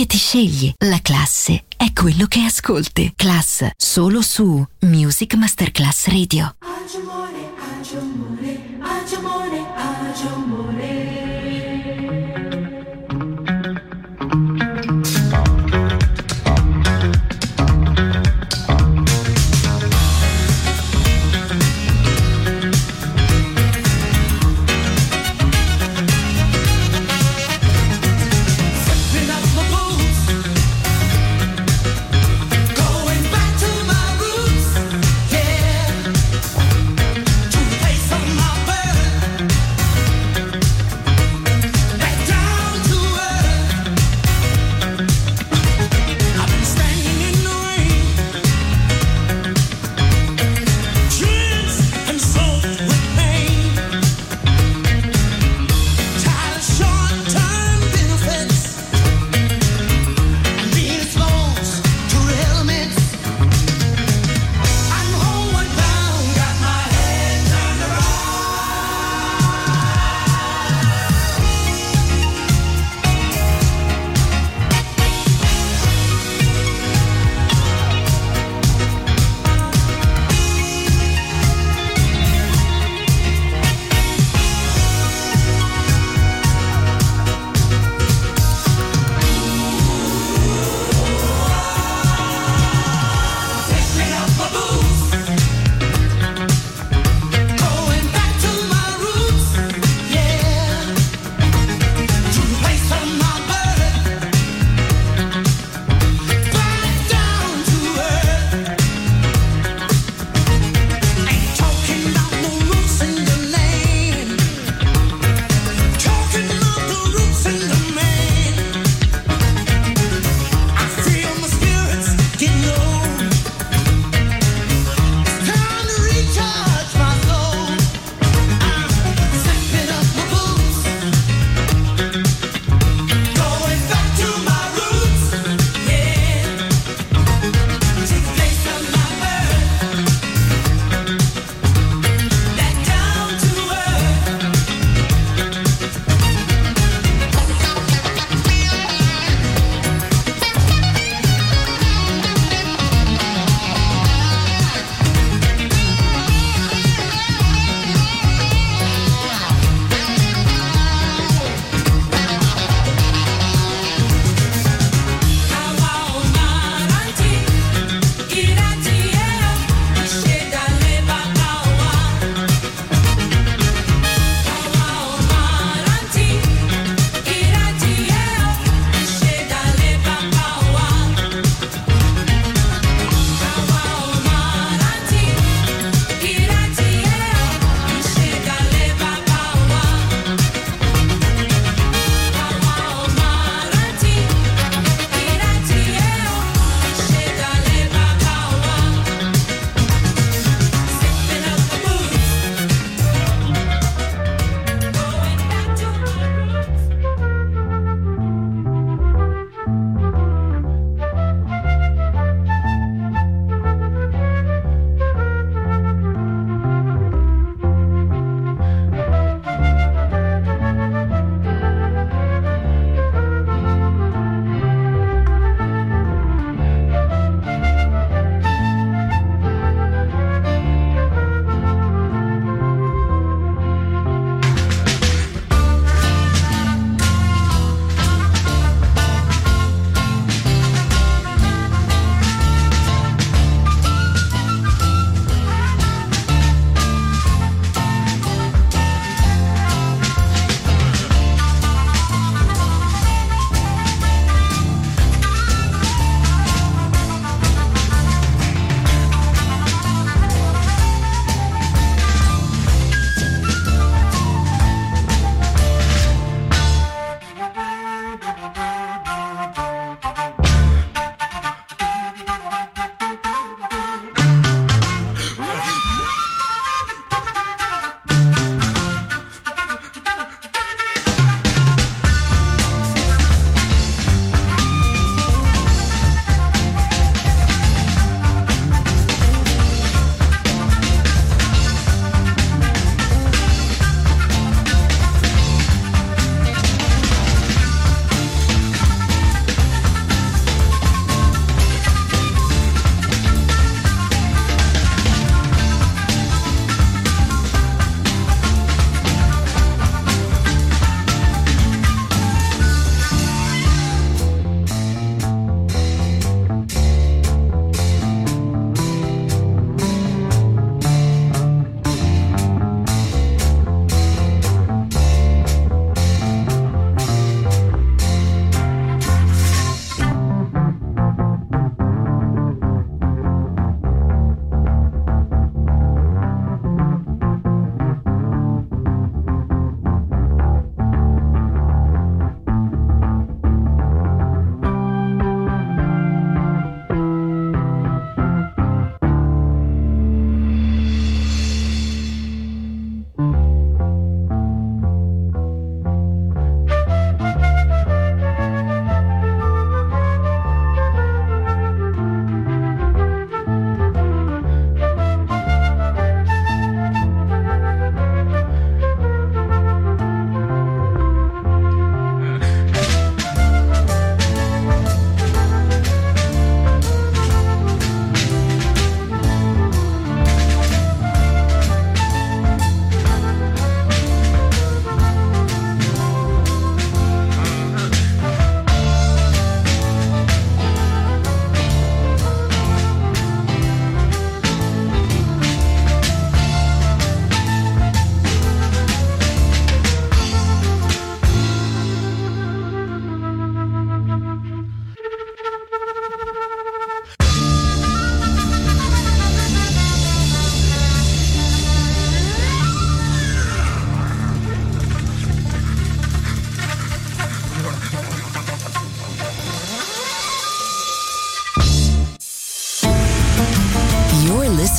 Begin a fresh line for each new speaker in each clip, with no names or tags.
che ti scegli. La classe è quello che ascolti. Class, solo su Music Masterclass Radio.
Agio amore, agio amore, agio amore, agio amore.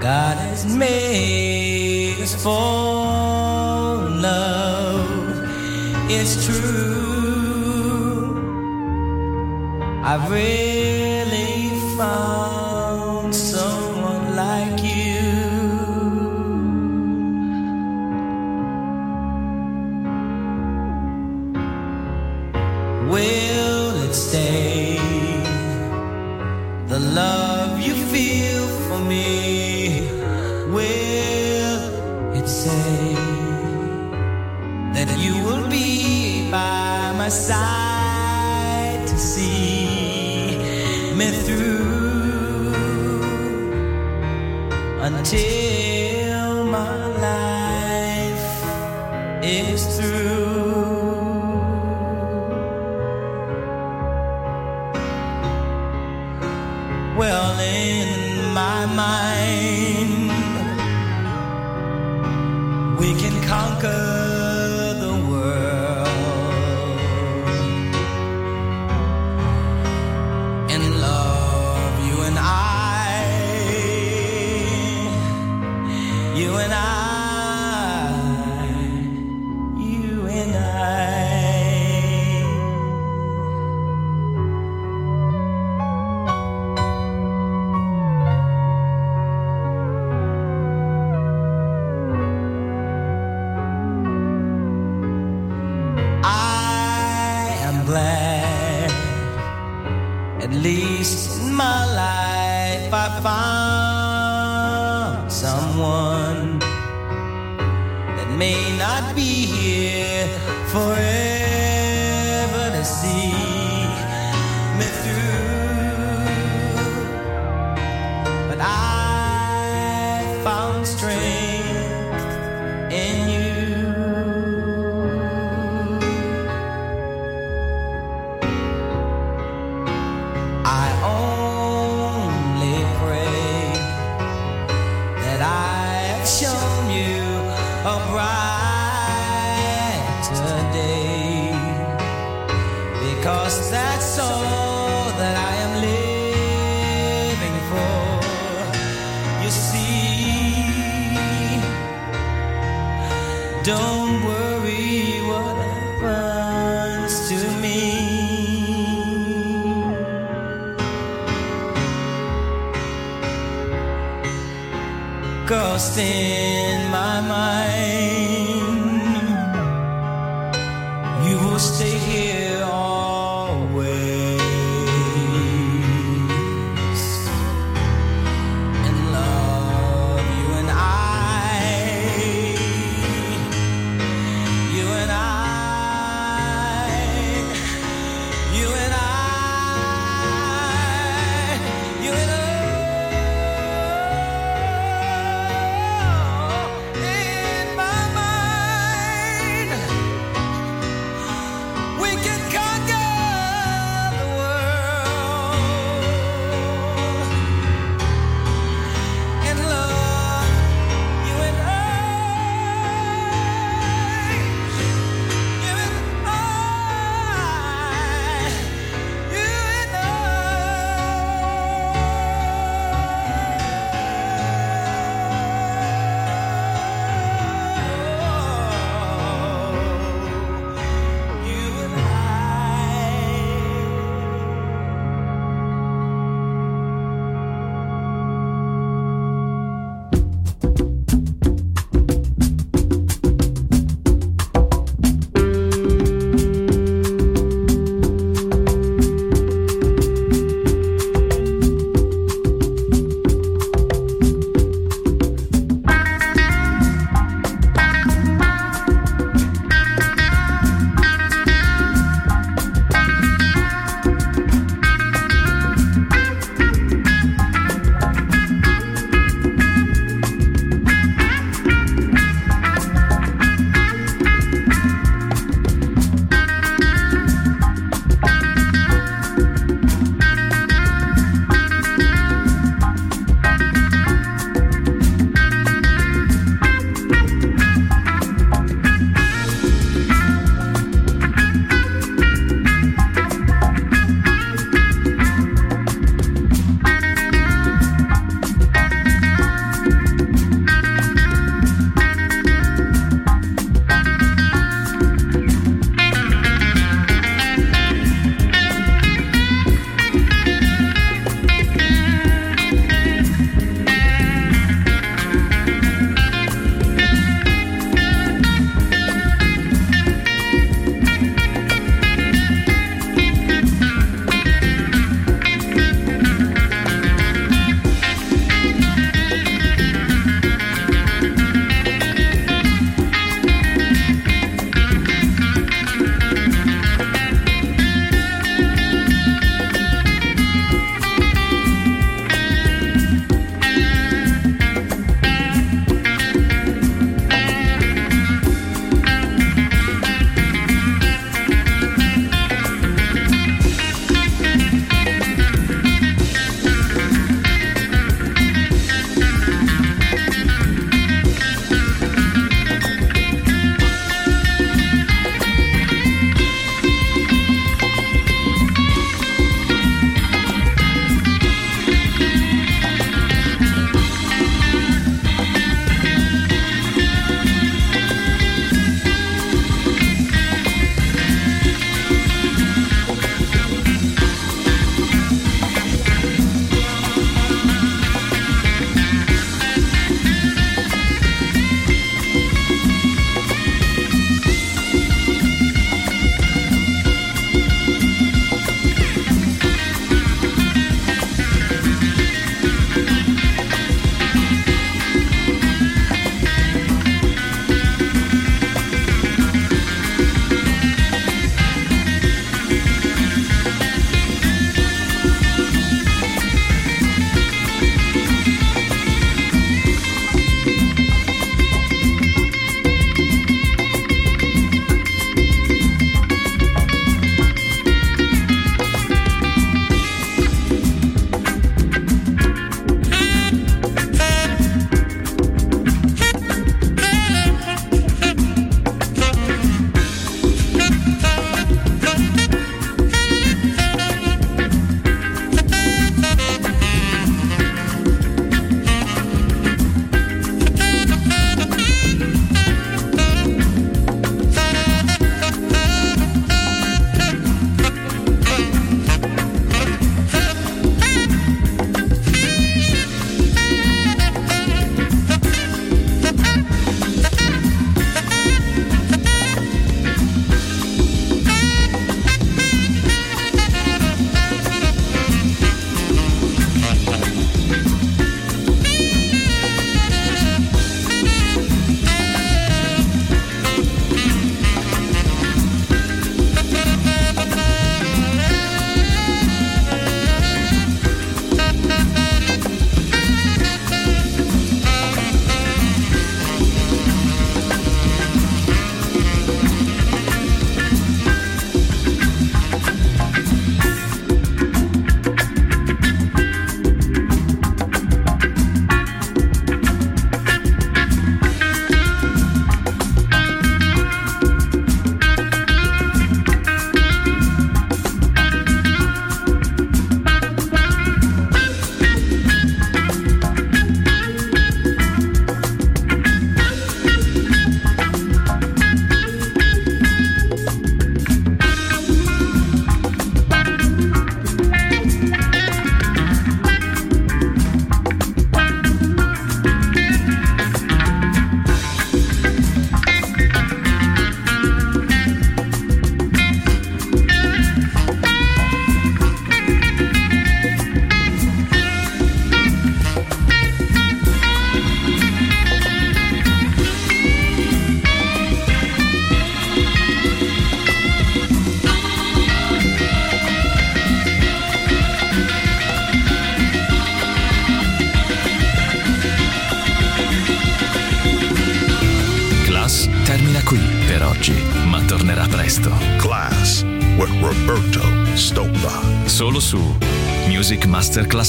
God has made us for love. It's true. I've
read.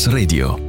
Radio.